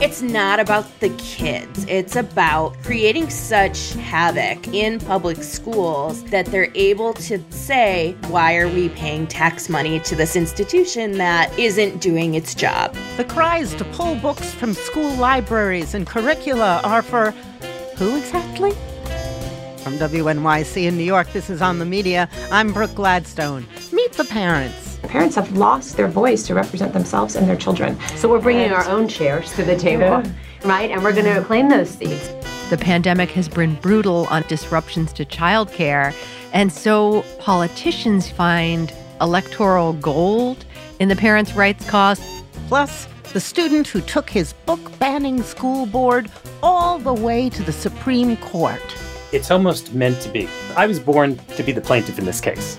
It's not about the kids. It's about creating such havoc in public schools that they're able to say, why are we paying tax money to this institution that isn't doing its job? The cries to pull books from school libraries and curricula are for who exactly? From WNYC in New York, this is On the Media. I'm Brooke Gladstone. Meet the parents. Parents have lost their voice to represent themselves and their children. So we're bringing and our own chairs to the table, yeah. right? And we're going to claim those seats. The pandemic has been brutal on disruptions to childcare. And so politicians find electoral gold in the parents' rights cause. Plus, the student who took his book banning school board all the way to the Supreme Court. It's almost meant to be. I was born to be the plaintiff in this case.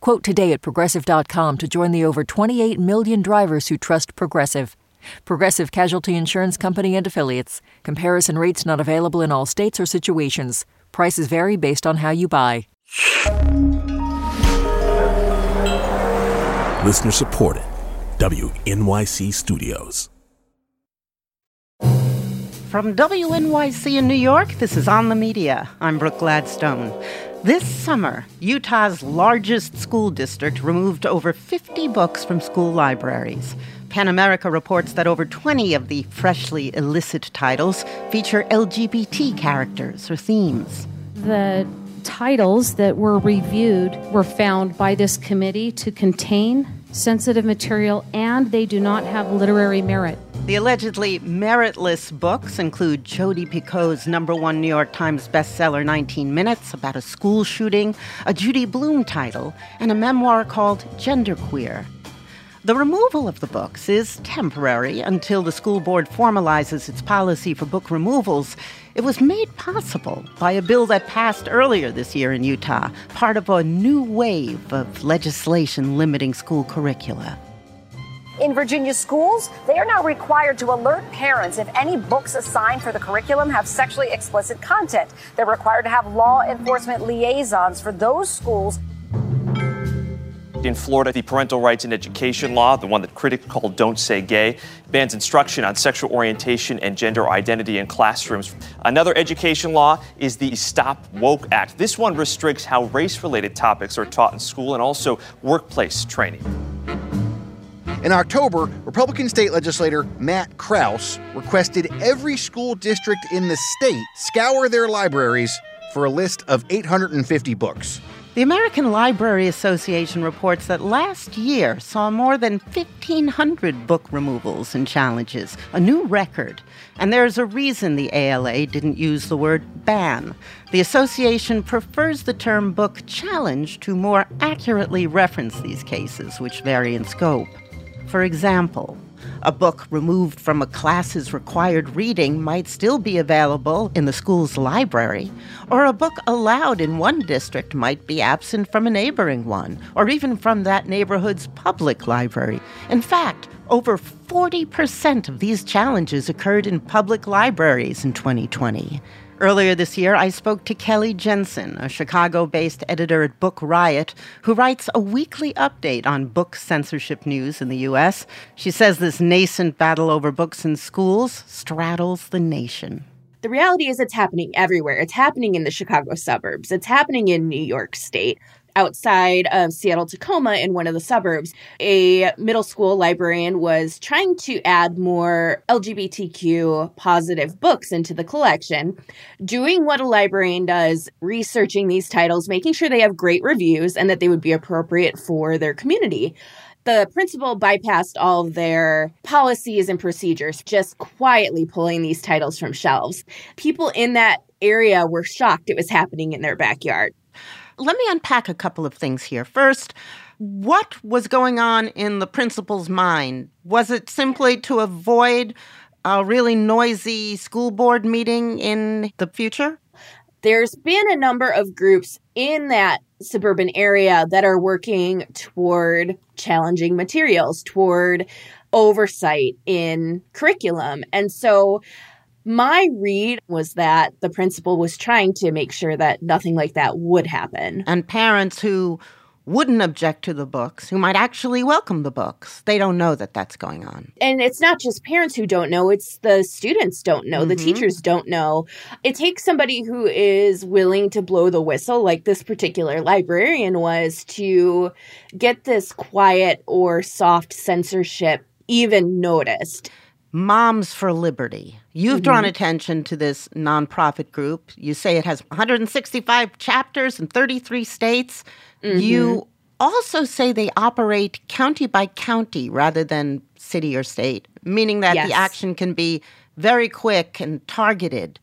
Quote today at progressive.com to join the over 28 million drivers who trust Progressive. Progressive Casualty Insurance Company and Affiliates. Comparison rates not available in all states or situations. Prices vary based on how you buy. Listener supported. WNYC Studios. From WNYC in New York, this is On the Media. I'm Brooke Gladstone. This summer, Utah's largest school district removed over 50 books from school libraries. PEN America reports that over 20 of the freshly illicit titles feature LGBT characters or themes. The titles that were reviewed were found by this committee to contain sensitive material and they do not have literary merit. The allegedly meritless books include Jodi Picoult's number one New York Times bestseller 19 Minutes about a school shooting, a Judy Blume title, and a memoir called Genderqueer. The removal of the books is temporary until the school board formalizes its policy for book removals. It was made possible by a bill that passed earlier this year in Utah, part of a new wave of legislation limiting school curricula. In Virginia schools, they are now required to alert parents if any books assigned for the curriculum have sexually explicit content. They're required to have law enforcement liaisons for those schools. In Florida, the parental rights in education law, the one that critics call Don't Say Gay, bans instruction on sexual orientation and gender identity in classrooms. Another education law is the Stop Woke Act. This one restricts how race related topics are taught in school and also workplace training. In October, Republican state legislator Matt Krause requested every school district in the state scour their libraries for a list of 850 books. The American Library Association reports that last year saw more than 1,500 book removals and challenges, a new record. And there's a reason the ALA didn't use the word ban. The association prefers the term book challenge to more accurately reference these cases, which vary in scope. For example, a book removed from a class's required reading might still be available in the school's library, or a book allowed in one district might be absent from a neighboring one, or even from that neighborhood's public library. In fact, over 40% of these challenges occurred in public libraries in 2020. Earlier this year, I spoke to Kelly Jensen, a Chicago based editor at Book Riot, who writes a weekly update on book censorship news in the U.S. She says this nascent battle over books in schools straddles the nation. The reality is, it's happening everywhere. It's happening in the Chicago suburbs, it's happening in New York State outside of Seattle Tacoma in one of the suburbs, a middle school librarian was trying to add more LGBTQ positive books into the collection, doing what a librarian does, researching these titles, making sure they have great reviews and that they would be appropriate for their community. The principal bypassed all of their policies and procedures, just quietly pulling these titles from shelves. People in that area were shocked it was happening in their backyard let me unpack a couple of things here. First, what was going on in the principal's mind? Was it simply to avoid a really noisy school board meeting in the future? There's been a number of groups in that suburban area that are working toward challenging materials, toward oversight in curriculum. And so my read was that the principal was trying to make sure that nothing like that would happen. And parents who wouldn't object to the books, who might actually welcome the books. They don't know that that's going on. And it's not just parents who don't know, it's the students don't know, mm-hmm. the teachers don't know. It takes somebody who is willing to blow the whistle, like this particular librarian was, to get this quiet or soft censorship even noticed. Moms for Liberty. You've mm-hmm. drawn attention to this nonprofit group. You say it has 165 chapters in 33 states. Mm-hmm. You also say they operate county by county rather than city or state, meaning that yes. the action can be very quick and targeted.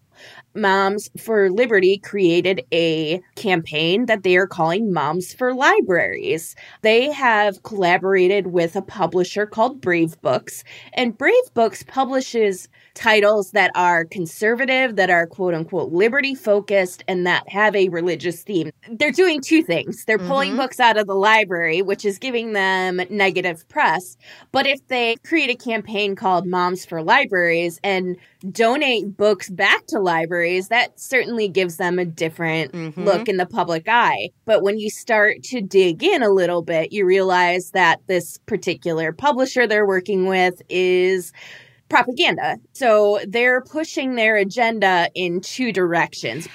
Moms for Liberty created a campaign that they are calling Moms for Libraries. They have collaborated with a publisher called Brave Books, and Brave Books publishes titles that are conservative, that are quote unquote liberty focused, and that have a religious theme. They're doing two things. They're pulling mm-hmm. books out of the library, which is giving them negative press. But if they create a campaign called Moms for Libraries and donate books back to libraries, that certainly gives them a different mm-hmm. look in the public eye. But when you start to dig in a little bit, you realize that this particular publisher they're working with is propaganda. So they're pushing their agenda in two directions.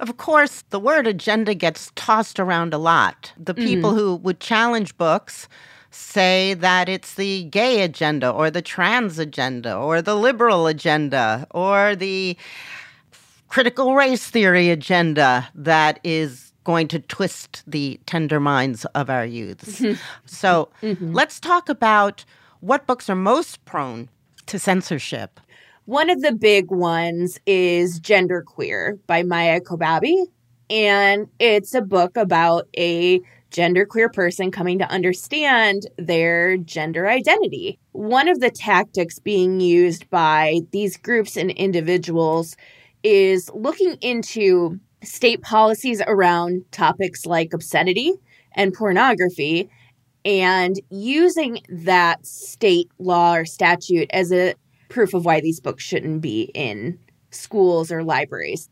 Of course, the word agenda gets tossed around a lot. The people mm-hmm. who would challenge books say that it's the gay agenda or the trans agenda or the liberal agenda or the critical race theory agenda that is going to twist the tender minds of our youths. Mm-hmm. So mm-hmm. let's talk about what books are most prone to censorship? One of the big ones is Gender Queer by Maia Kobabe. And it's a book about a genderqueer person coming to understand their gender identity. One of the tactics being used by these groups and individuals is looking into state policies around topics like obscenity and pornography and using that state law or statute as a proof of why these books shouldn't be in schools or libraries.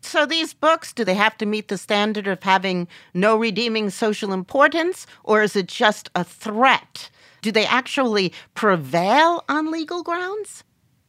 So, these books, do they have to meet the standard of having no redeeming social importance, or is it just a threat? Do they actually prevail on legal grounds?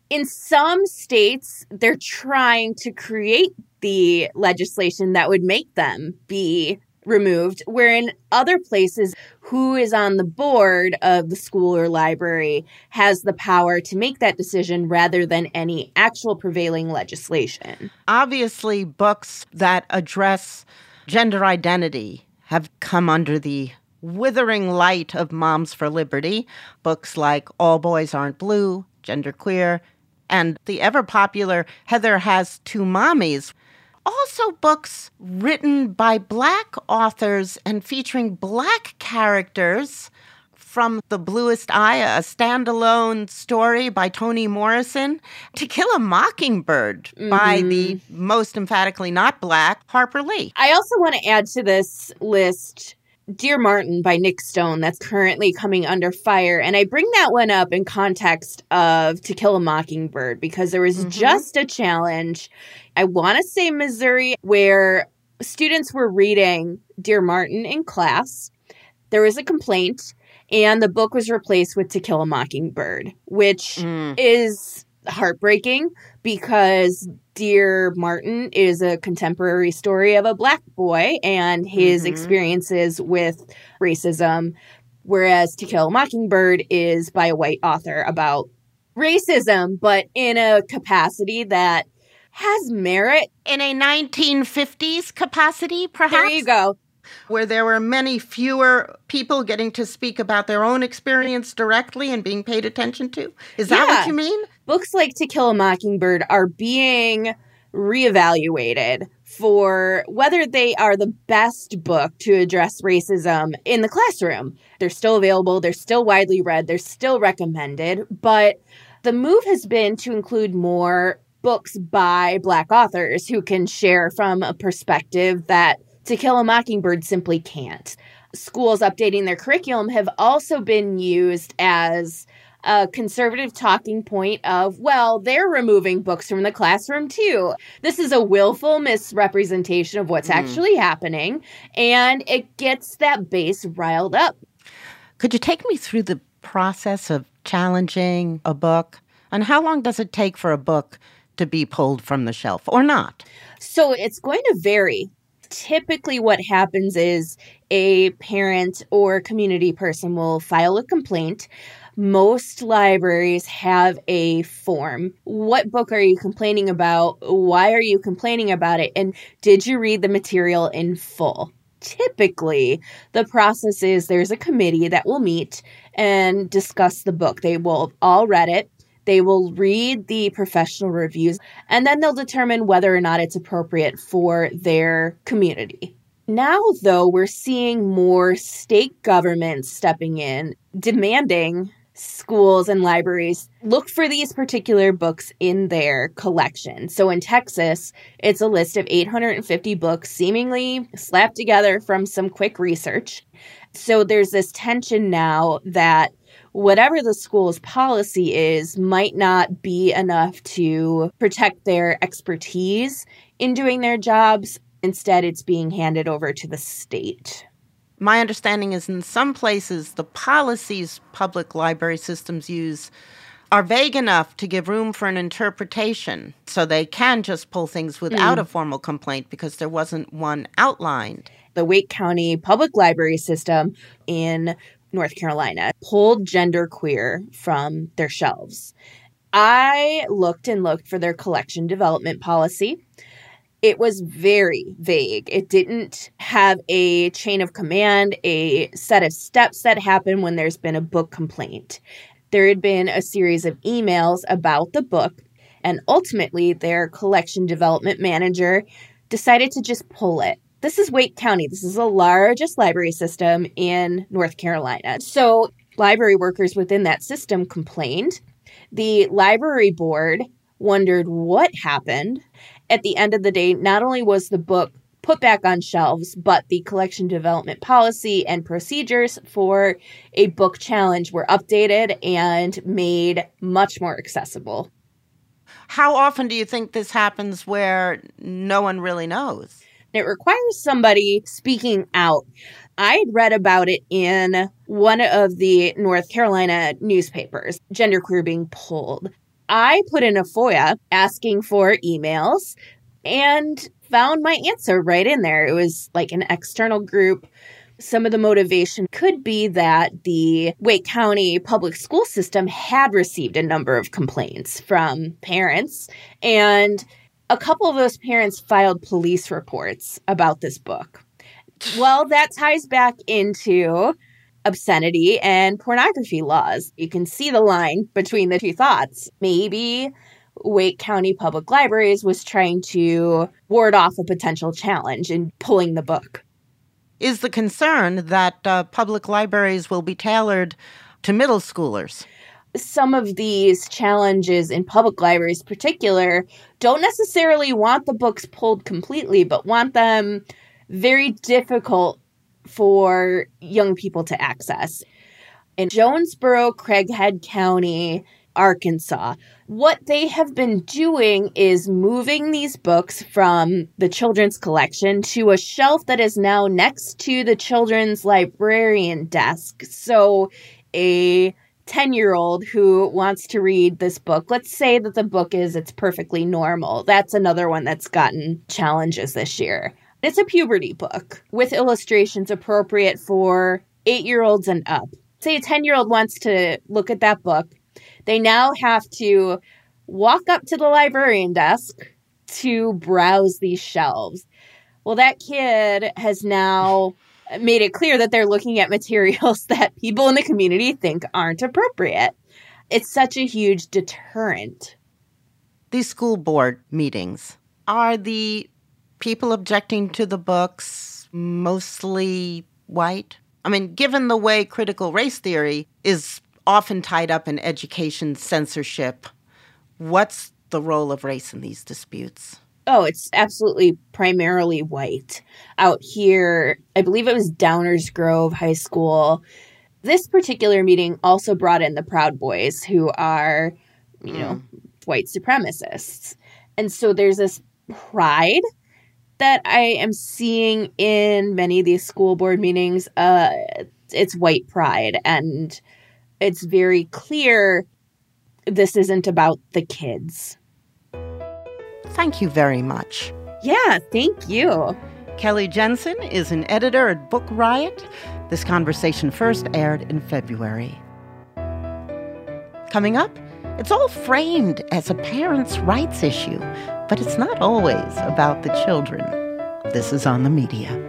In some states, they're trying to create the legislation that would make them be removed, where in other places, who is on the board of the school or library has the power to make that decision rather than any actual prevailing legislation. Obviously, books that address gender identity have come under the withering light of Moms for Liberty. Books like All Boys Aren't Blue, Gender Queer, and the ever popular Heather Has Two Mommies, also books written by Black authors and featuring Black characters from The Bluest Eye, a standalone story by Toni Morrison, To Kill a Mockingbird mm-hmm. by the most emphatically not Black Harper Lee. I also want to add to this list Dear Martin by Nic Stone that's currently coming under fire. And I bring that one up in context of To Kill a Mockingbird because there was mm-hmm. just a challenge. I want to say Missouri where students were reading Dear Martin in class. There was a complaint and the book was replaced with To Kill a Mockingbird, which mm. is heartbreaking because Dear Martin is a contemporary story of a black boy and his mm-hmm. experiences with racism, whereas To Kill a Mockingbird is by a white author about racism, but in a capacity that has merit. In a 1950s capacity, perhaps? There you go where there were many fewer people getting to speak about their own experience directly and being paid attention to. Is that yeah. what you mean? Books like To Kill a Mockingbird are being reevaluated for whether they are the best book to address racism in the classroom. They're still available, they're still widely read, they're still recommended, but The move has been to include more books by Black authors who can share from a perspective that To Kill a Mockingbird simply can't. Schools updating their curriculum have also been used as a conservative talking point of, well, they're removing books from the classroom too. This is a willful misrepresentation of what's mm. actually happening, and it gets that base riled up. Could you take me through the process of challenging a book? And how long does it take for a book to be pulled from the shelf or not? So it's going to vary. Typically, what happens is a parent or community person will file a complaint most libraries have a form. What book are you complaining about? Why are you complaining about it? And did you read the material in full? Typically, the process is there's a committee that will meet and discuss the book. They will all read it. They will read the professional reviews and then they'll determine whether or not it's appropriate for their community. Now, though, we're seeing more state governments stepping in, demanding schools and libraries look for these particular books in their collection. So in Texas, it's a list of 850 books seemingly slapped together from some quick research. So there's this tension now that whatever the school's policy is might not be enough to protect their expertise in doing their jobs. Instead, it's being handed over to the state my understanding is in some places the policies public library systems use are vague enough to give room for an interpretation so they can just pull things without mm. a formal complaint because there wasn't one outlined. The Wake County Public Library System in North Carolina pulled genderqueer from their shelves. I looked and looked for their collection development policy it was very vague. It didn't have a chain of command, a set of steps that happen when there's been a book complaint. There had been a series of emails about the book, and ultimately, their collection development manager decided to just pull it. This is Wake County. This is the largest library system in North Carolina. So, library workers within that system complained. The library board wondered what happened at the end of the day, not only was the book put back on shelves, but the collection development policy and procedures for a book challenge were updated and made much more accessible. How often do you think this happens where no one really knows? It requires somebody speaking out. I had read about it in one of the North Carolina newspapers, genderqueer being pulled. I put in a FOIA asking for emails and found my answer right in there. It was like an external group. Some of the motivation could be that the Wake County public school system had received a number of complaints from parents, and a couple of those parents filed police reports about this book. Well, that ties back into obscenity and pornography laws. You can see the line between the two thoughts. Maybe Wake County Public Libraries was trying to ward off a potential challenge in pulling the book. Is the concern that uh, public libraries will be tailored to middle schoolers? Some of these challenges in public libraries, particular, don't necessarily want the books pulled completely, but want them very difficult for young people to access. In Jonesboro, Craighead County, Arkansas, what they have been doing is moving these books from the children's collection to a shelf that is now next to the children's librarian desk. So a 10 year old who wants to read this book, let's say that the book is It's Perfectly Normal. That's another one that's gotten challenges this year. It's a puberty book with illustrations appropriate for eight year olds and up. Say a 10 year old wants to look at that book. They now have to walk up to the librarian desk to browse these shelves. Well, that kid has now made it clear that they're looking at materials that people in the community think aren't appropriate. It's such a huge deterrent. These school board meetings are the people objecting to the books mostly white? I mean, given the way critical race theory is often tied up in education censorship. What's the role of race in these disputes? Oh, it's absolutely primarily white. Out here, I believe it was Downers Grove High School. This particular meeting also brought in the Proud Boys, who are, you know, mm. white supremacists. And so there's this pride that I am seeing in many of these school board meetings. Uh, it's white pride, and it's very clear this isn't about the kids. Thank you very much. Yeah, thank you. Kelly Jensen is an editor at Book Riot. This conversation first aired in February. Coming up, it's all framed as a parents' rights issue, but it's not always about the children. This is on the media.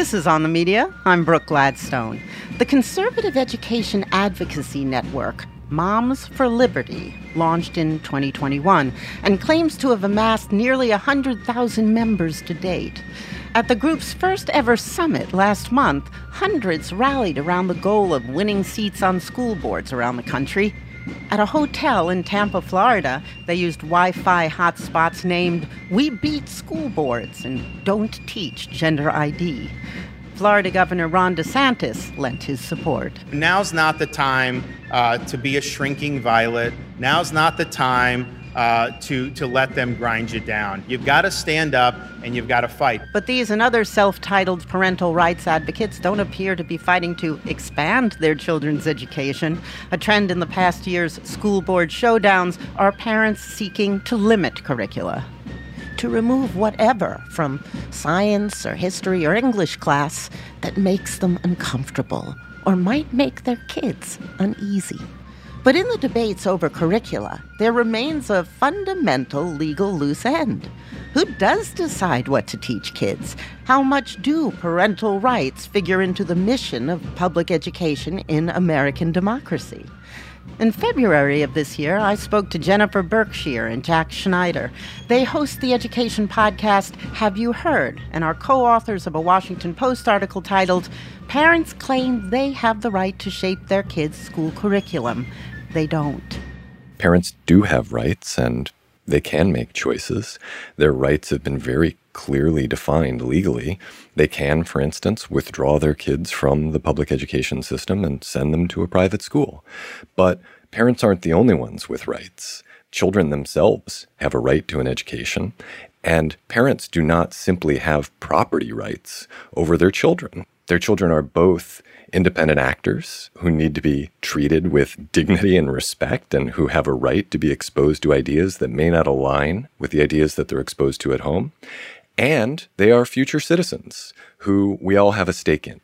This is On the Media. I'm Brooke Gladstone. The Conservative Education Advocacy Network, Moms for Liberty, launched in 2021 and claims to have amassed nearly 100,000 members to date. At the group's first ever summit last month, hundreds rallied around the goal of winning seats on school boards around the country at a hotel in Tampa, Florida, they used Wi Fi hotspots named We Beat School Boards and Don't Teach Gender ID. Florida Governor Ron DeSantis lent his support. Now's not the time uh, to be a shrinking violet. Now's not the time uh, to to let them grind you down. You've got to stand up and you've got to fight. But these and other self-titled parental rights advocates don't appear to be fighting to expand their children's education. A trend in the past year's school board showdowns are parents seeking to limit curricula. To remove whatever from science or history or English class that makes them uncomfortable or might make their kids uneasy. But in the debates over curricula, there remains a fundamental legal loose end. Who does decide what to teach kids? How much do parental rights figure into the mission of public education in American democracy? In February of this year, I spoke to Jennifer Berkshire and Jack Schneider. They host the education podcast Have You Heard and are co authors of a Washington Post article titled Parents Claim They Have the Right to Shape Their Kids' School Curriculum they don't. Parents do have rights and they can make choices. Their rights have been very clearly defined legally. They can, for instance, withdraw their kids from the public education system and send them to a private school. But parents aren't the only ones with rights. Children themselves have a right to an education, and parents do not simply have property rights over their children. Their children are both independent actors who need to be treated with dignity and respect and who have a right to be exposed to ideas that may not align with the ideas that they're exposed to at home. And they are future citizens who we all have a stake in.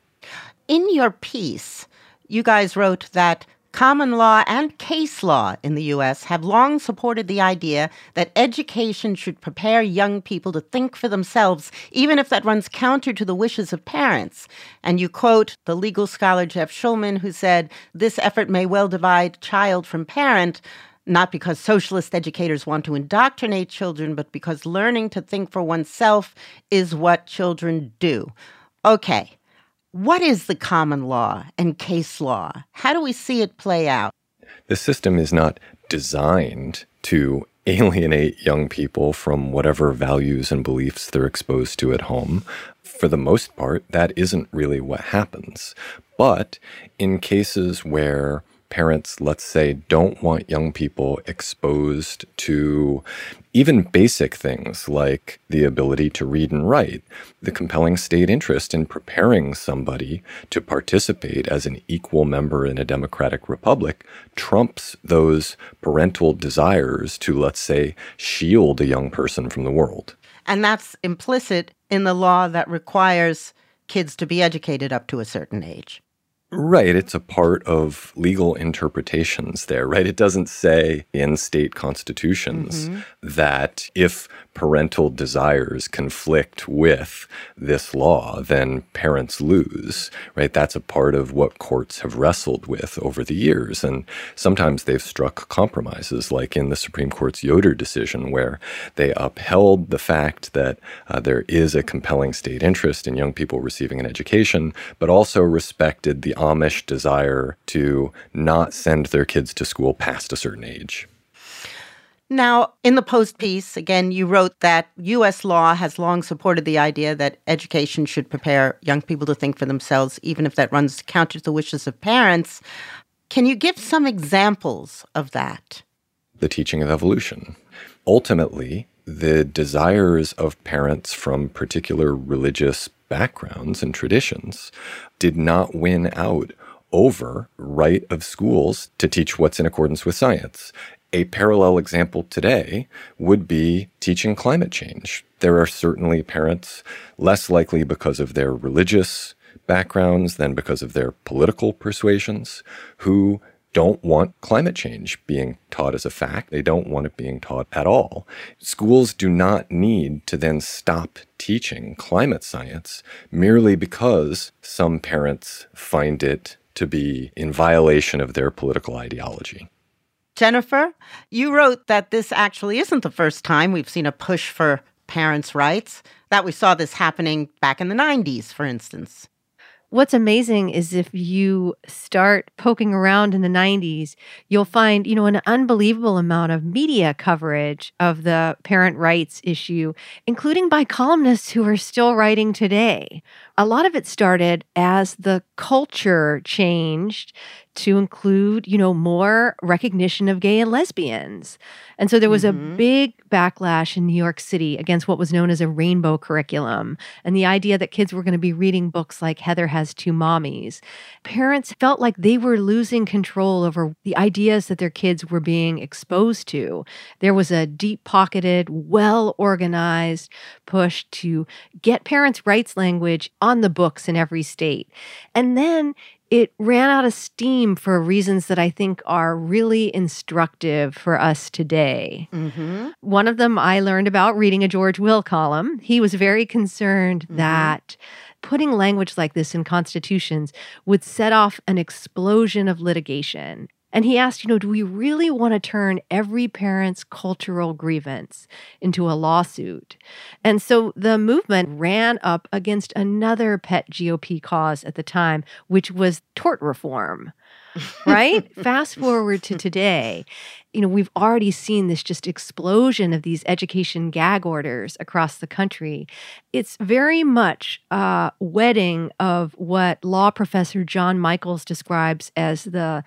In your piece, you guys wrote that Common law and case law in the U.S. have long supported the idea that education should prepare young people to think for themselves, even if that runs counter to the wishes of parents. And you quote the legal scholar Jeff Shulman, who said, This effort may well divide child from parent, not because socialist educators want to indoctrinate children, but because learning to think for oneself is what children do. Okay. What is the common law and case law? How do we see it play out? The system is not designed to alienate young people from whatever values and beliefs they're exposed to at home. For the most part, that isn't really what happens. But in cases where parents, let's say, don't want young people exposed to even basic things like the ability to read and write, the compelling state interest in preparing somebody to participate as an equal member in a democratic republic trumps those parental desires to, let's say, shield a young person from the world. And that's implicit in the law that requires kids to be educated up to a certain age. Right. It's a part of legal interpretations there, right? It doesn't say in state constitutions mm-hmm. that if parental desires conflict with this law, then parents lose, right? That's a part of what courts have wrestled with over the years. And sometimes they've struck compromises, like in the Supreme Court's Yoder decision, where they upheld the fact that uh, there is a compelling state interest in young people receiving an education, but also respected the Amish desire to not send their kids to school past a certain age. Now, in the Post piece, again, you wrote that U.S. law has long supported the idea that education should prepare young people to think for themselves, even if that runs counter to the wishes of parents. Can you give some examples of that? The teaching of evolution. Ultimately, the desires of parents from particular religious backgrounds and traditions did not win out over right of schools to teach what's in accordance with science. A parallel example today would be teaching climate change. There are certainly parents less likely because of their religious backgrounds than because of their political persuasions who don't want climate change being taught as a fact. They don't want it being taught at all. Schools do not need to then stop teaching climate science merely because some parents find it to be in violation of their political ideology. Jennifer, you wrote that this actually isn't the first time we've seen a push for parents' rights, that we saw this happening back in the 90s, for instance. What's amazing is if you start poking around in the 90s, you'll find, you know, an unbelievable amount of media coverage of the parent rights issue, including by columnists who are still writing today. A lot of it started as the culture changed to include, you know, more recognition of gay and lesbians. And so there was mm-hmm. a big backlash in New York City against what was known as a rainbow curriculum and the idea that kids were going to be reading books like Heather Has Two Mommies. Parents felt like they were losing control over the ideas that their kids were being exposed to. There was a deep pocketed, well organized push to get parents' rights language on the books in every state. And then it ran out of steam for reasons that I think are really instructive for us today. Mm-hmm. One of them I learned about reading a George Will column. He was very concerned mm-hmm. that putting language like this in constitutions would set off an explosion of litigation. And he asked, you know, do we really want to turn every parent's cultural grievance into a lawsuit? And so the movement ran up against another pet GOP cause at the time, which was tort reform. right? Fast forward to today, you know, we've already seen this just explosion of these education gag orders across the country. It's very much a wedding of what law professor Jon Michaels describes as the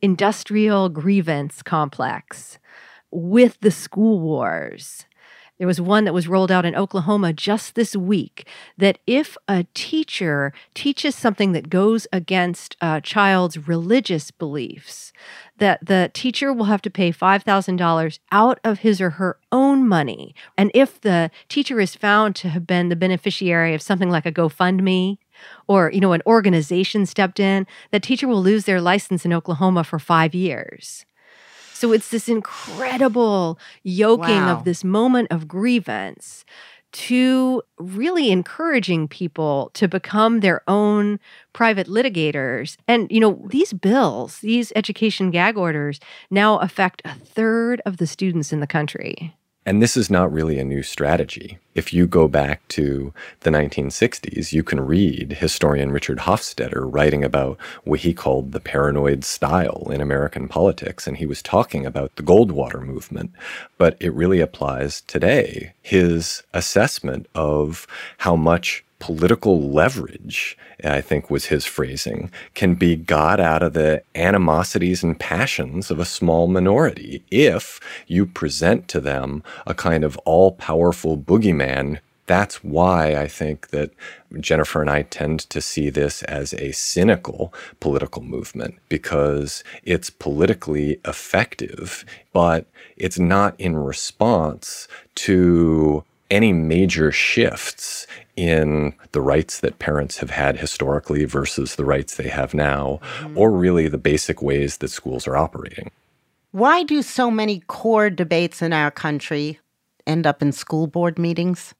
industrial grievance complex with the school wars. There was one that was rolled out in Oklahoma just this week that if a teacher teaches something that goes against a child's religious beliefs, that the teacher will have to pay $5,000 out of his or her own money. And if the teacher is found to have been the beneficiary of something like a GoFundMe or you know an organization stepped in, that teacher will lose their license in Oklahoma for 5 years. So it's this incredible yoking wow. of this moment of grievance to really encouraging people to become their own private litigators. And, you know, these bills, these education gag orders now affect a third of the students in the country. And this is not really a new strategy. If you go back to the 1960s, you can read historian Richard Hofstadter writing about what he called the paranoid style in American politics. And he was talking about the Goldwater movement. But it really applies today. His assessment of how much political leverage, I think was his phrasing, can be got out of the animosities and passions of a small minority if you present to them a kind of all powerful boogeyman. That's why I think that Jennifer and I tend to see this as a cynical political movement because it's politically effective, but it's not in response to any major shifts in the rights that parents have had historically versus the rights they have now, mm-hmm. or really the basic ways that schools are operating. Why do so many core debates in our country end up in school board meetings?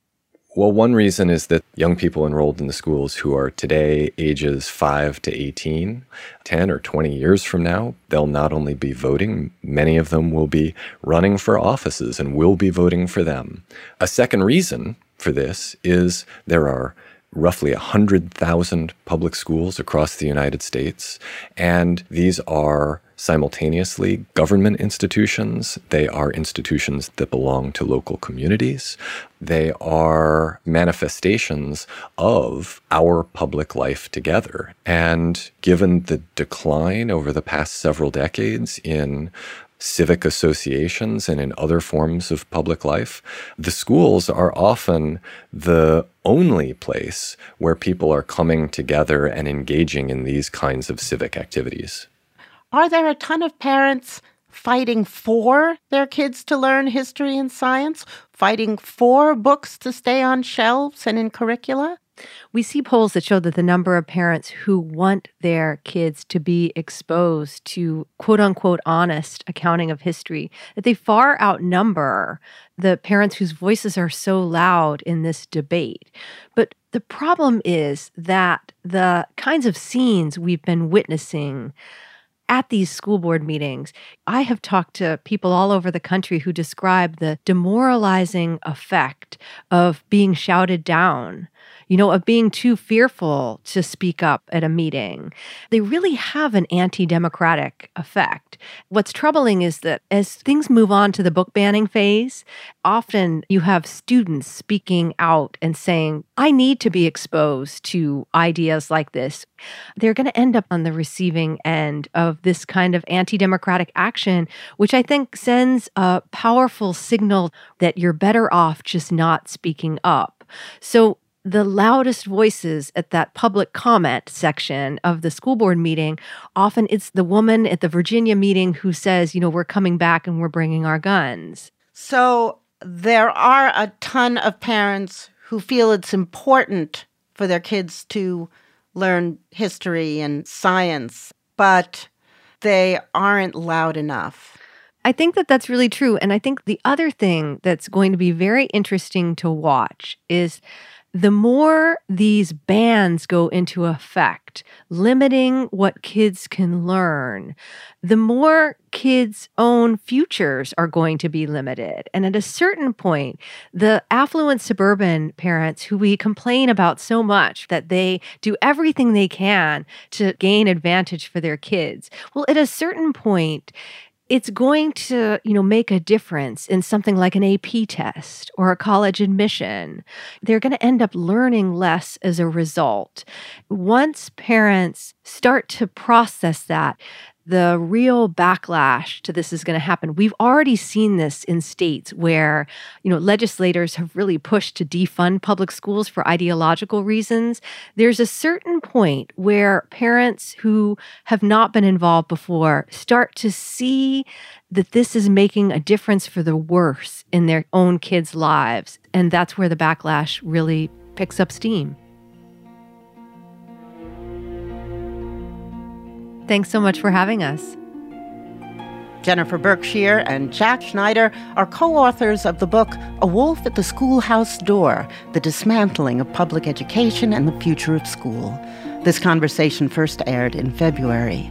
Well, one reason is that young people enrolled in the schools who are today ages 5 to 18, 10 or 20 years from now, they'll not only be voting, many of them will be running for offices and will be voting for them. A second reason for this is there are roughly 100,000 public schools across the United States, and these are simultaneously government institutions. They are institutions that belong to local communities. They are manifestations of our public life together. And given the decline over the past several decades in civic associations and in other forms of public life, the schools are often the only place where people are coming together and engaging in these kinds of civic activities. Are there a ton of parents fighting for their kids to learn history and science, fighting for books to stay on shelves and in curricula? We see polls that show that the number of parents who want their kids to be exposed to quote unquote honest accounting of history, that they far outnumber the parents whose voices are so loud in this debate. But the problem is that the kinds of scenes we've been witnessing at these school board meetings, I have talked to people all over the country who describe the demoralizing effect of being shouted down you know, of being too fearful to speak up at a meeting. They really have an anti democratic effect. What's troubling is that as things move on to the book banning phase, often you have students speaking out and saying, I need to be exposed to ideas like this. They're going to end up on the receiving end of this kind of anti democratic action, which I think sends a powerful signal that you're better off just not speaking up. So the loudest voices at that public comment section of the school board meeting, often it's the woman at the Virginia meeting who says, you know, we're coming back and we're bringing our guns. So there are a ton of parents who feel it's important for their kids to learn history and science, but they aren't loud enough. I think that that's really true. And I think the other thing that's going to be very interesting to watch is the more these bans go into effect, limiting what kids can learn, the more kids' own futures are going to be limited. And at a certain point, the affluent suburban parents who we complain about so much that they do everything they can to gain advantage for their kids, well, at a certain point, it's going to, you know, make a difference in something like an AP test or a college admission. They're going to end up learning less as a result. Once parents start to process that, the real backlash to this is going to happen. We've already seen this in states where, you know, legislators have really pushed to defund public schools for ideological reasons. There's a certain point where parents who have not been involved before start to see that this is making a difference for the worse in their own kids' lives. And that's where the backlash really picks up steam. Thanks so much for having us. Jennifer Berkshire and Jack Schneider are co authors of the book A Wolf at the Schoolhouse Door The Dismantling of Public Education and the Future of School. This conversation first aired in February.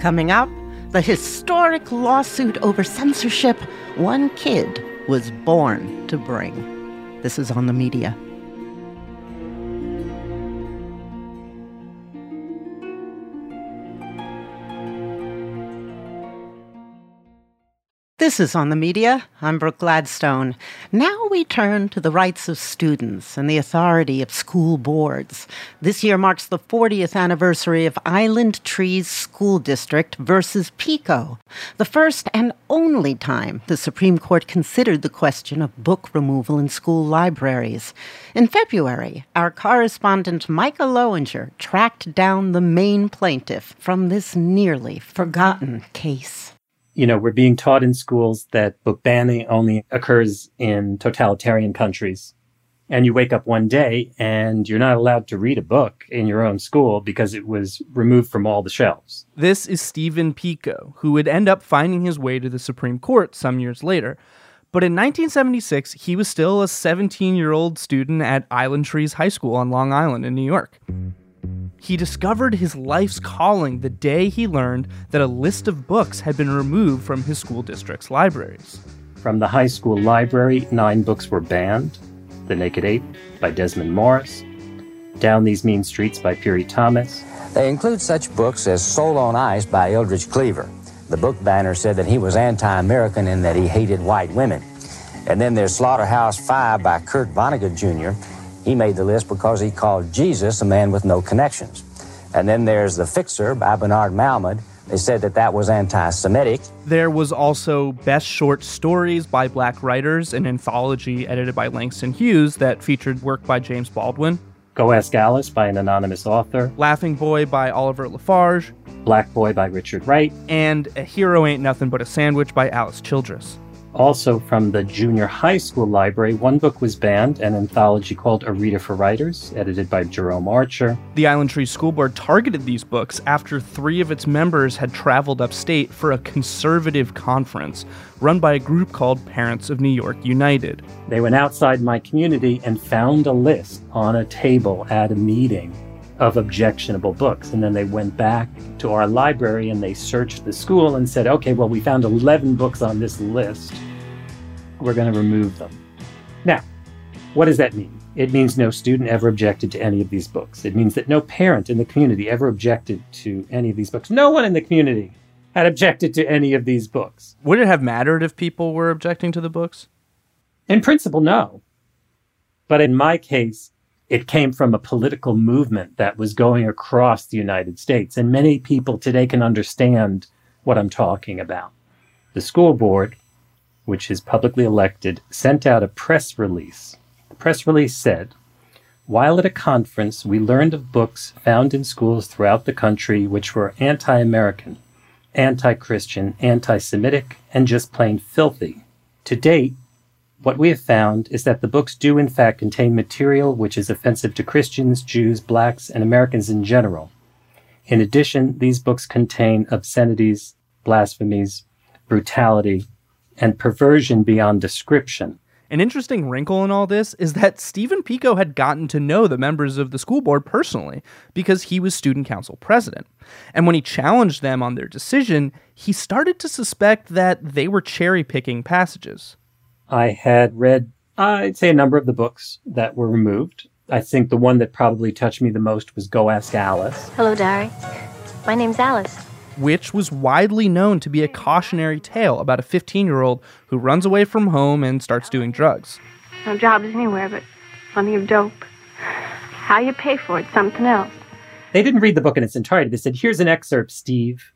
Coming up, the historic lawsuit over censorship one kid was born to bring. This is on the media. This is On the Media. I'm Brooke Gladstone. Now we turn to the rights of students and the authority of school boards. This year marks the 40th anniversary of Island Trees School District versus PICO, the first and only time the Supreme Court considered the question of book removal in school libraries. In February, our correspondent Micah Loewinger tracked down the main plaintiff from this nearly forgotten case you know, we're being taught in schools that book banning only occurs in totalitarian countries. And you wake up one day and you're not allowed to read a book in your own school because it was removed from all the shelves. This is Steven Pico, who would end up finding his way to the Supreme Court some years later. But in 1976, he was still a 17 year old student at Island Trees High School on Long Island in New York. He discovered his life's calling the day he learned that a list of books had been removed from his school district's libraries. From the high school library, nine books were banned The Naked Ape by Desmond Morris, Down These Mean Streets by Piri Thomas. They include such books as Soul on Ice by Eldridge Cleaver. The book banner said that he was anti American and that he hated white women. And then there's Slaughterhouse Five by Kurt Vonnegut Jr. He made the list because he called Jesus a man with no connections. And then there's The Fixer by Bernard Malamud. They said that that was anti Semitic. There was also Best Short Stories by Black Writers, an anthology edited by Langston Hughes that featured work by James Baldwin. Go Ask Alice by an anonymous author. Laughing Boy by Oliver La Farge. Black Boy by Richard Wright. And A Hero Ain't Nothing But a Sandwich by Alice Childress. Also, from the junior high school library, one book was banned an anthology called A Reader for Writers, edited by Jerome Archer. The Island Trees School Board targeted these books after three of its members had traveled upstate for a conservative conference run by a group called Parents of New York United. They went outside my community and found a list on a table at a meeting of objectionable books. And then they went back to our library and they searched the school and said, okay, well, we found 11 books on this list. We're going to remove them. Now, what does that mean? It means no student ever objected to any of these books. It means that no parent in the community ever objected to any of these books. No one in the community had objected to any of these books. Would it have mattered if people were objecting to the books? In principle, no. But in my case, it came from a political movement that was going across the United States. And many people today can understand what I'm talking about. The school board, which is publicly elected, sent out a press release. The press release said, while at a conference, we learned of books found in schools throughout the country which were anti American, anti Christian, anti Semitic, and just plain filthy. To date, what we have found is that the books do, in fact, contain material which is offensive to Christians, Jews, blacks, and Americans in general. In addition, these books contain obscenities, blasphemies, brutality, and perversion beyond description. An interesting wrinkle in all this is that Steven Pico had gotten to know the members of the school board personally because he was student council president. And when he challenged them on their decision, he started to suspect that they were cherry picking passages. I had read, I'd say, a number of the books that were removed. I think the one that probably touched me the most was Go Ask Alice. Hello, Dari. My name's Alice. Which was widely known to be a cautionary tale about a 15 year old who runs away from home and starts doing drugs. No jobs anywhere, but plenty of dope. How you pay for it, something else. They didn't read the book in its entirety. They said, Here's an excerpt, Steve.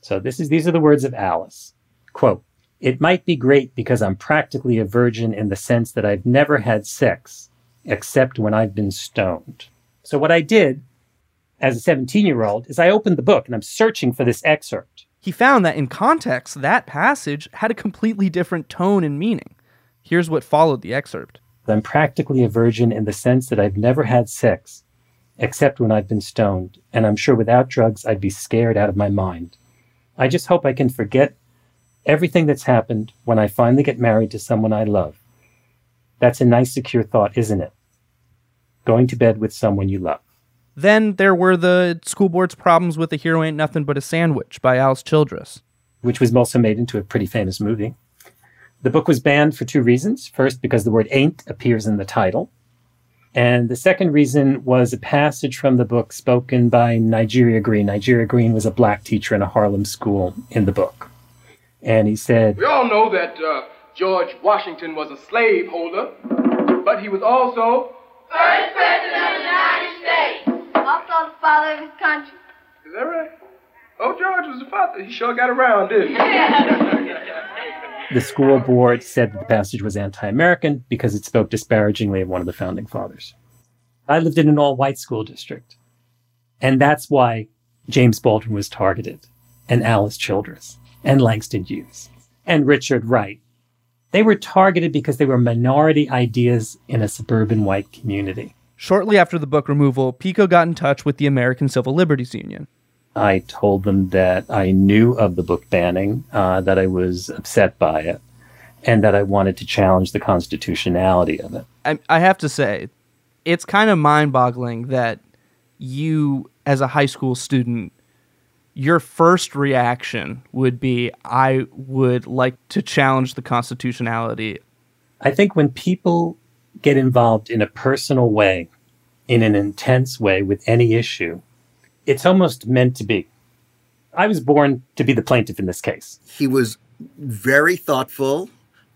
So this is these are the words of Alice. Quote, it might be great because I'm practically a virgin in the sense that I've never had sex except when I've been stoned. So, what I did as a 17 year old is I opened the book and I'm searching for this excerpt. He found that in context, that passage had a completely different tone and meaning. Here's what followed the excerpt I'm practically a virgin in the sense that I've never had sex except when I've been stoned, and I'm sure without drugs I'd be scared out of my mind. I just hope I can forget everything that's happened when I finally get married to someone I love. That's a nice, secure thought, isn't it? Going to bed with someone you love. Then there were the school board's problems with The Hero Ain't Nothing But a Sandwich by Alice Childress, which was also made into a pretty famous movie. The book was banned for two reasons. First, because the word ain't appears in the title. And the second reason was a passage from the book spoken by Nigeria Greene. Nigeria Greene was a black teacher in a Harlem school in the book. And he said, We all know that uh, George Washington was a slaveholder, but he was also First President of the United States. Also the father of his country. Is that right? Oh, George was the father. He sure got around, didn't he? the school board said that the passage was anti American because it spoke disparagingly of one of the founding fathers. I lived in an all white school district. And that's why James Baldwin was targeted, and Alice Childress, and Langston Hughes, and Richard Wright. They were targeted because they were minority ideas in a suburban white community. Shortly after the book removal, Pico got in touch with the American Civil Liberties Union. I told them that I knew of the book banning, uh, that I was upset by it, and that I wanted to challenge the constitutionality of it. I, I have to say, it's kind of mind boggling that you, as a high school student, your first reaction would be, I would like to challenge the constitutionality. I think when people get involved in a personal way, in an intense way with any issue, it's almost meant to be. I was born to be the plaintiff in this case. He was very thoughtful,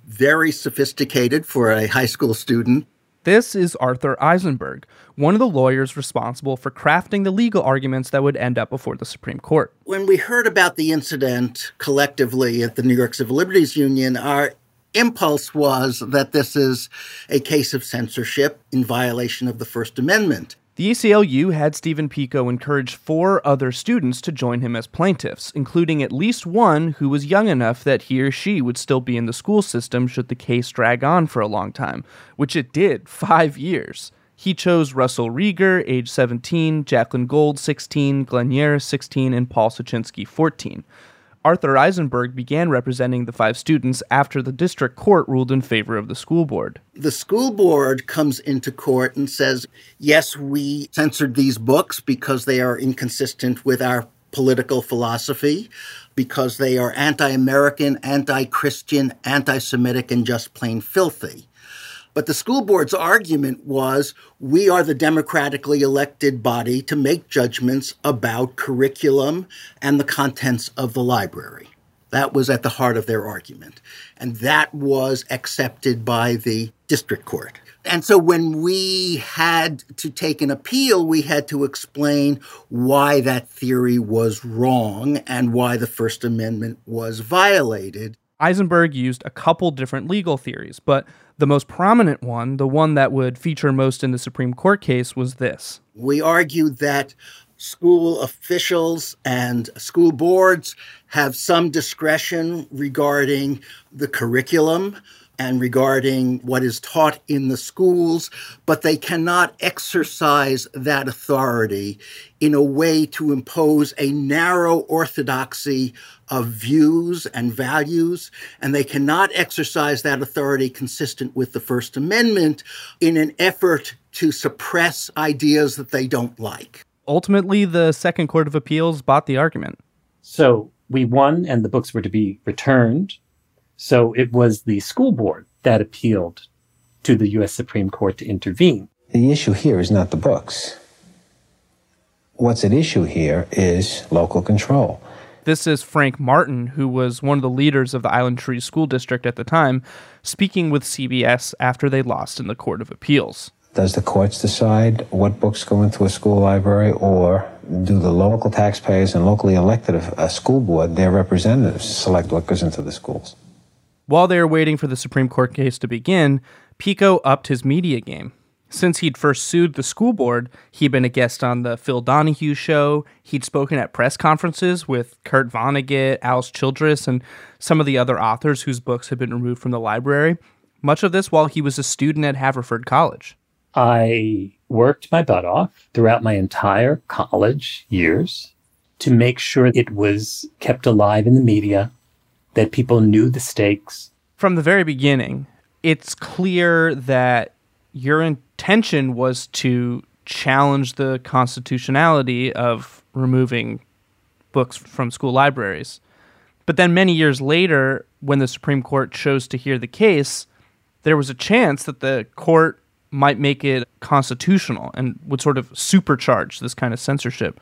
very sophisticated for a high school student. This is Arthur Eisenberg, one of the lawyers responsible for crafting the legal arguments that would end up before the Supreme Court. When we heard about the incident collectively at the New York Civil Liberties Union, our impulse was that this is a case of censorship in violation of the First Amendment. The ACLU had Steven Pico encourage four other students to join him as plaintiffs, including at least one who was young enough that he or she would still be in the school system should the case drag on for a long time, which it did five years. He chose Russell Rieger, age 17, Jacqueline Gold, 16, Glenn Yarris, 16, and Paul Sochinski, 14. Arthur Eisenberg began representing the five students after the district court ruled in favor of the school board. The school board comes into court and says, Yes, we censored these books because they are inconsistent with our political philosophy, because they are anti American, anti Christian, anti Semitic, and just plain filthy. But the school board's argument was we are the democratically elected body to make judgments about curriculum and the contents of the library. That was at the heart of their argument. And that was accepted by the district court. And so when we had to take an appeal, we had to explain why that theory was wrong and why the First Amendment was violated. Eisenberg used a couple different legal theories, but the most prominent one, the one that would feature most in the Supreme Court case, was this. We argued that school officials and school boards have some discretion regarding the curriculum and regarding what is taught in the schools, but they cannot exercise that authority in a way to impose a narrow orthodoxy of views and values, and they cannot exercise that authority consistent with the First Amendment in an effort to suppress ideas that they don't like. Ultimately, the Second Court of Appeals bought the argument. So we won, and the books were to be returned. So it was the school board that appealed to the U.S. Supreme Court to intervene. The issue here is not the books. What's at issue here is local control. This is Frank Martin, who was one of the leaders of the Island Trees School District at the time, speaking with CBS after they lost in the Court of Appeals. Does the courts decide what books go into a school library, or do the local taxpayers and locally elected a school board, their representatives, select what goes into the schools? While they were waiting for the Supreme Court case to begin, Pico upped his media game. Since he'd first sued the school board, he'd been a guest on the Phil Donahue show. He'd spoken at press conferences with Kurt Vonnegut, Alice Childress, and some of the other authors whose books had been removed from the library. Much of this while he was a student at Haverford College. I worked my butt off throughout my entire college years to make sure it was kept alive in the media, that people knew the stakes. From the very beginning, it's clear that your intention was to challenge the constitutionality of removing books from school libraries. But then many years later, when the Supreme Court chose to hear the case, there was a chance that the court might make it constitutional and would sort of supercharge this kind of censorship.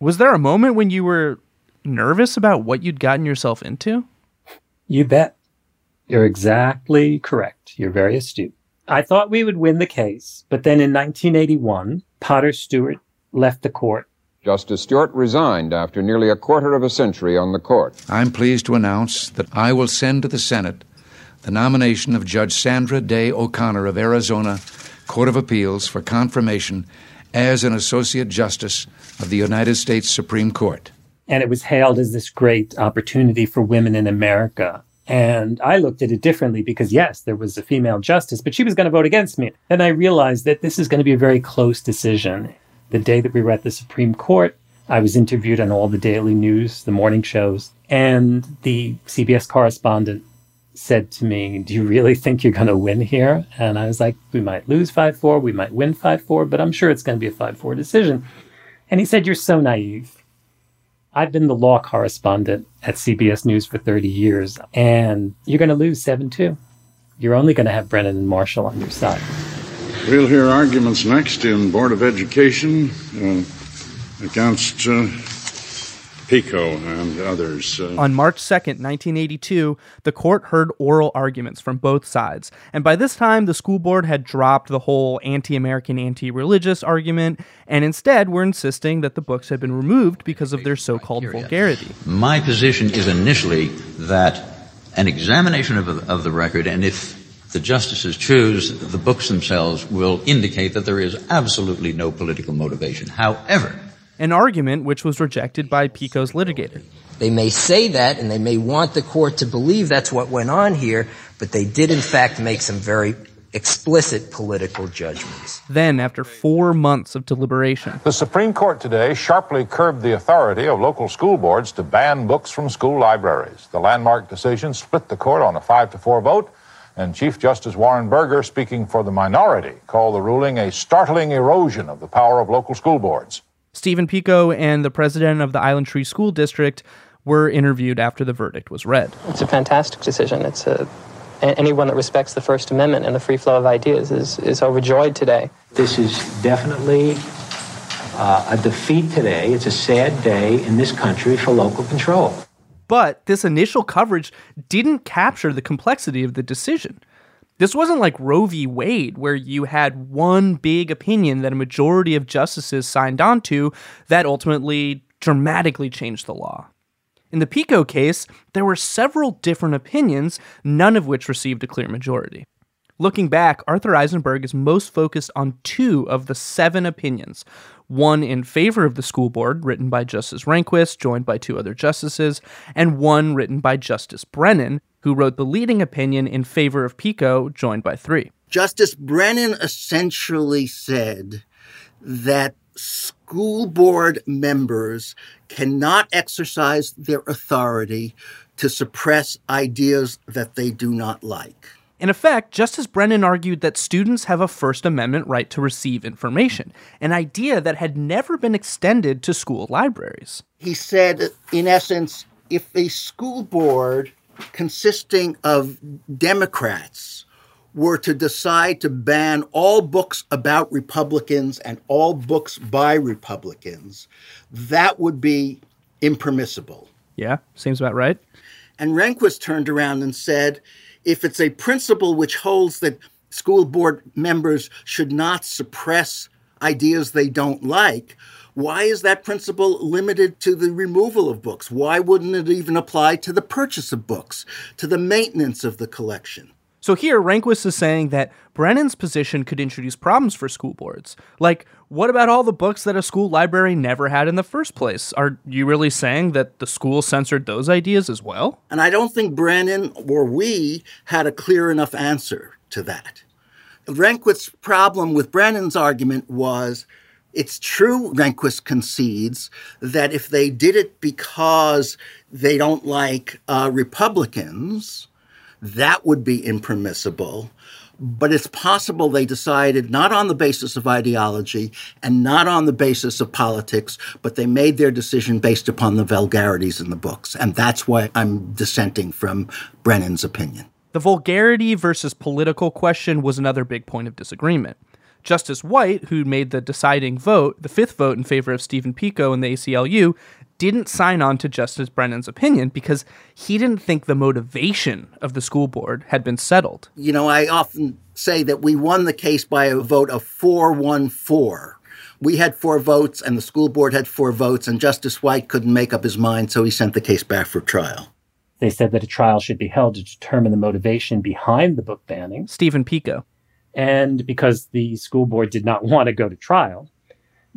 Was there a moment when you were nervous about what you'd gotten yourself into? You bet. You're exactly correct. You're very astute. I thought we would win the case, but then in 1981, Potter Stewart left the court. Justice Stewart resigned after nearly a quarter of a century on the court. I'm pleased to announce that I will send to the Senate the nomination of Judge Sandra Day O'Connor of Arizona Court of Appeals for confirmation as an Associate Justice of the United States Supreme Court. And it was hailed as this great opportunity for women in America. And I looked at it differently because, yes, there was a female justice, but she was going to vote against me. And I realized that this is going to be a very close decision. The day that we were at the Supreme Court, I was interviewed on all the daily news, the morning shows, and the CBS correspondent said to me, Do you really think you're going to win here? And I was like, We might lose 5 4, we might win 5 4, but I'm sure it's going to be a 5 4 decision. And he said, You're so naive. I've been the law correspondent at CBS News for 30 years, and you're going to lose 7 2. You're only going to have Brennan and Marshall on your side. We'll hear arguments next in Board of Education uh, against uh, Pico and others. Uh, On March 2nd, 1982, the court heard oral arguments from both sides. And by this time, the school board had dropped the whole anti American, anti religious argument, and instead were insisting that the books had been removed because of their so called vulgarity. My position is initially that an examination of, of the record, and if the justices choose, the books themselves will indicate that there is absolutely no political motivation. However, an argument which was rejected by Pico's litigator. They may say that and they may want the court to believe that's what went on here, but they did in fact make some very explicit political judgments. Then, after four months of deliberation, the Supreme Court today sharply curbed the authority of local school boards to ban books from school libraries. The landmark decision split the court on a 5 to 4 vote, and Chief Justice Warren Burger, speaking for the minority, called the ruling a startling erosion of the power of local school boards. Steven Pico and the president of the Island Trees School District were interviewed after the verdict was read. It's a fantastic decision. It's a anyone that respects the First Amendment and the free flow of ideas is, is overjoyed today. This is definitely uh, a defeat today. It's a sad day in this country for local control. But this initial coverage didn't capture the complexity of the decision. This wasn't like Roe v. Wade, where you had one big opinion that a majority of justices signed on to that ultimately dramatically changed the law. In the Pico case, there were several different opinions, none of which received a clear majority. Looking back, Arthur Eisenberg is most focused on two of the seven opinions one in favor of the school board, written by Justice Rehnquist, joined by two other justices, and one written by Justice Brennan, who wrote the leading opinion in favor of Pico, joined by three. Justice Brennan essentially said that school board members cannot exercise their authority to suppress ideas that they do not like. In effect, Justice Brennan argued that students have a First Amendment right to receive information, an idea that had never been extended to school libraries. He said, in essence, if a school board consisting of Democrats were to decide to ban all books about Republicans and all books by Republicans, that would be impermissible. Yeah, seems about right. And Rehnquist turned around and said, if it's a principle which holds that school board members should not suppress ideas they don't like, why is that principle limited to the removal of books? Why wouldn't it even apply to the purchase of books, to the maintenance of the collection? So here, Rehnquist is saying that Brennan's position could introduce problems for school boards. Like, what about all the books that a school library never had in the first place? Are you really saying that the school censored those ideas as well? And I don't think Brennan or we had a clear enough answer to that. Rehnquist's problem with Brennan's argument was it's true, Rehnquist concedes, that if they did it because they don't like uh, Republicans, that would be impermissible. But it's possible they decided not on the basis of ideology and not on the basis of politics, but they made their decision based upon the vulgarities in the books. And that's why I'm dissenting from Brennan's opinion. The vulgarity versus political question was another big point of disagreement. Justice White, who made the deciding vote, the fifth vote in favor of Steven Pico and the ACLU, didn't sign on to Justice Brennan's opinion because he didn't think the motivation of the school board had been settled. You know, I often say that we won the case by a vote of 414. We had four votes, and the school board had four votes, and Justice White couldn't make up his mind, so he sent the case back for trial. They said that a trial should be held to determine the motivation behind the book banning. Steven Pico. And because the school board did not want to go to trial,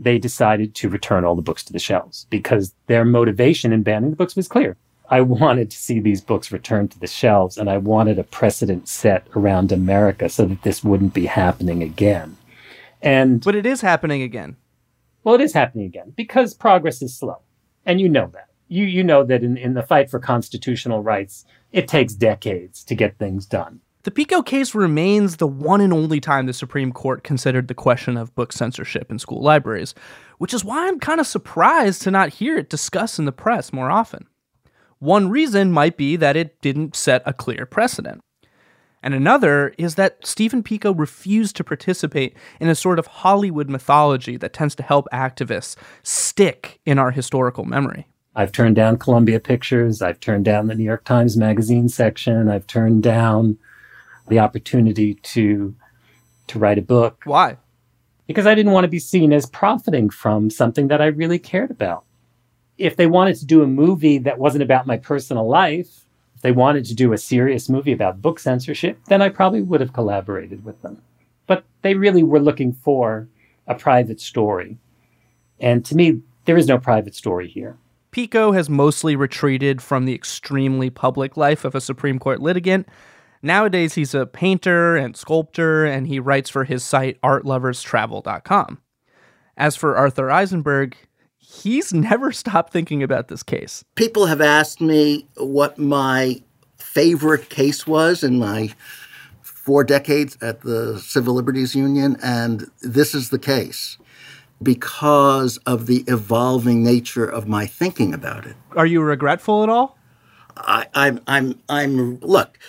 they decided to return all the books to the shelves because their motivation in banning the books was clear. I wanted to see these books returned to the shelves and I wanted a precedent set around America so that this wouldn't be happening again. And But it is happening again. Well, it is happening again because progress is slow. And you know that. You you know that in, in the fight for constitutional rights, it takes decades to get things done. The Pico case remains the one and only time the Supreme Court considered the question of book censorship in school libraries, which is why I'm kind of surprised to not hear it discussed in the press more often. One reason might be that it didn't set a clear precedent. And another is that Steven Pico refused to participate in a sort of Hollywood mythology that tends to help activists stick in our historical memory. I've turned down Columbia Pictures. I've turned down the New York Times Magazine section. I've turned down the opportunity to to write a book. Why? Because I didn't want to be seen as profiting from something that I really cared about. If they wanted to do a movie that wasn't about my personal life, if they wanted to do a serious movie about book censorship, then I probably would have collaborated with them. But they really were looking for a private story. And to me, there is no private story here. Pico has mostly retreated from the extremely public life of a Supreme Court litigant Nowadays, he's a painter and sculptor, and he writes for his site artloverstravel.com. As for Arthur Eisenberg, he's never stopped thinking about this case. People have asked me what my favorite case was in my four decades at the Civil Liberties Union, and this is the case because of the evolving nature of my thinking about it. Are you regretful at all? I, I'm, I'm, I'm, look,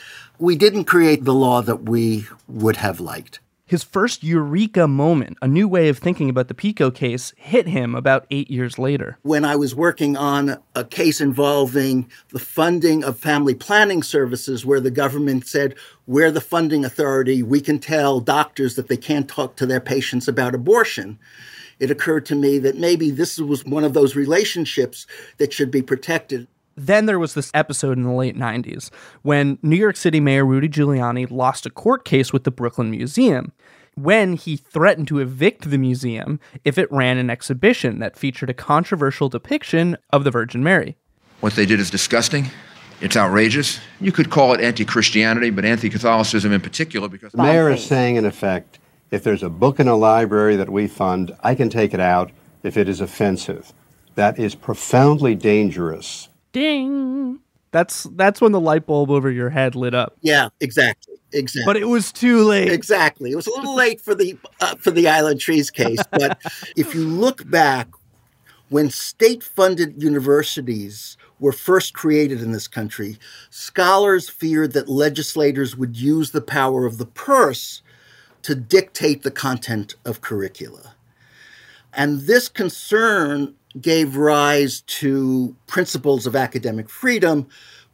we didn't create the law that we would have liked. His first eureka moment, a new way of thinking about the Pico case, hit him about eight years later. When I was working on a case involving the funding of family planning services, where the government said, We're the funding authority, we can tell doctors that they can't talk to their patients about abortion. It occurred to me that maybe this was one of those relationships that should be protected. Then there was this episode in the late 90s when New York City Mayor Rudy Giuliani lost a court case with the Brooklyn Museum when he threatened to evict the museum if it ran an exhibition that featured a controversial depiction of the Virgin Mary. What they did is disgusting. It's outrageous. You could call it anti Christianity, but anti Catholicism in particular because. The mayor is saying, in effect, if there's a book in a library that we fund, I can take it out if it is offensive. That is profoundly dangerous Ding. That's that's when the light bulb over your head lit up. Yeah, exactly. Exactly. But it was too late. Exactly. It was a little late for the uh, for the Island Trees case, but if you look back when state-funded universities were first created in this country, scholars feared that legislators would use the power of the purse to dictate the content of curricula. And this concern gave rise to principles of academic freedom,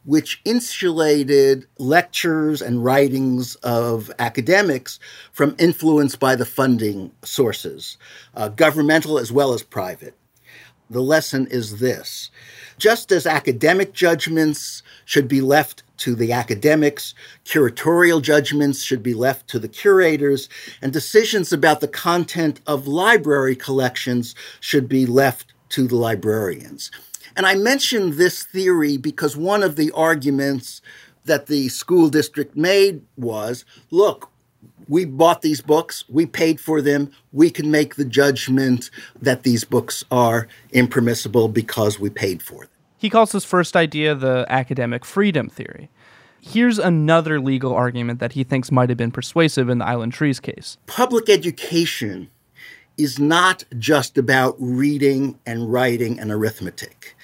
which insulated lectures and writings of academics from influence by the funding sources, uh, governmental as well as private. The lesson is this just as academic judgments should be left to the academics, curatorial judgments should be left to the curators, and decisions about the content of library collections should be left to the librarians. And I mention this theory because one of the arguments that the school district made was look, we bought these books, we paid for them, we can make the judgment that these books are impermissible because we paid for them. He calls his first idea the academic freedom theory. Here's another legal argument that he thinks might have been persuasive in the Island Trees case. Public education is not just about reading and writing and arithmetic.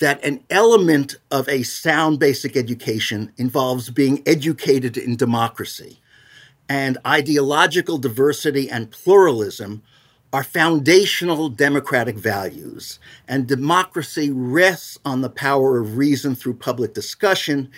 That an element of a sound basic education involves being educated in democracy. and ideological diversity and pluralism are foundational democratic values, and democracy rests on the power of reason through public discussion.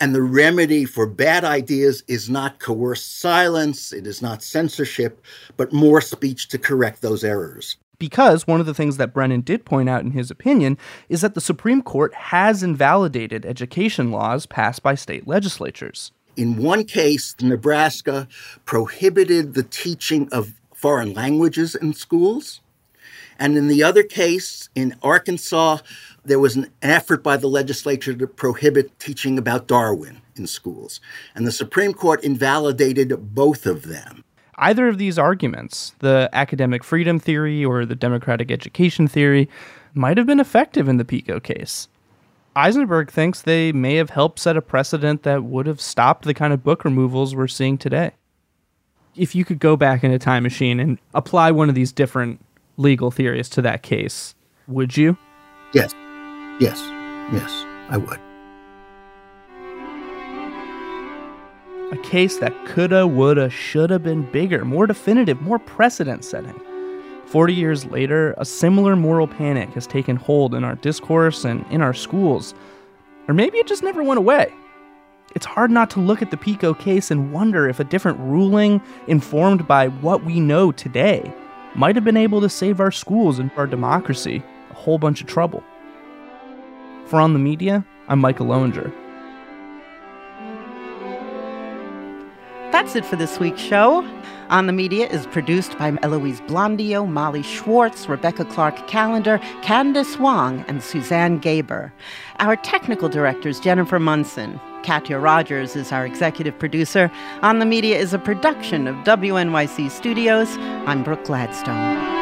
And the remedy for bad ideas is not coerced silence, it is not censorship, but more speech to correct those errors. Because one of the things that Brennan did point out in his opinion is that the Supreme Court has invalidated education laws passed by state legislatures. In one case, Nebraska prohibited the teaching of foreign languages in schools. And in the other case, in Arkansas, there was an effort by the legislature to prohibit teaching about Darwin in schools. And the Supreme Court invalidated both of them. Either of these arguments, the academic freedom theory or the democratic education theory, might have been effective in the Pico case. Eisenberg thinks they may have helped set a precedent that would have stopped the kind of book removals we're seeing today if you could go back in a time machine and apply one of these different legal theories to that case, would you? Yes. Yes. Yes, I would. A case that coulda, woulda, shoulda been bigger, more definitive, more precedent setting. 40 years later, a similar moral panic has taken hold in our discourse and in our schools. Or maybe it just never went away. It's hard not to look at the Pico case and wonder if a different ruling, informed by what we know today, might have been able to save our schools and our democracy a whole bunch of trouble. For On the Media, I'm Micah Loewinger. That's it for this week's show. On the Media is produced by Eloise Blondiau, Molly Schwartz, Rebecca Clark Callender, Candice Wong, and Suzanne Gaber. Our technical director is Jennifer Munson. Katya Rogers is our executive producer. On the Media is a production of WNYC Studios. I'm Brooke Gladstone.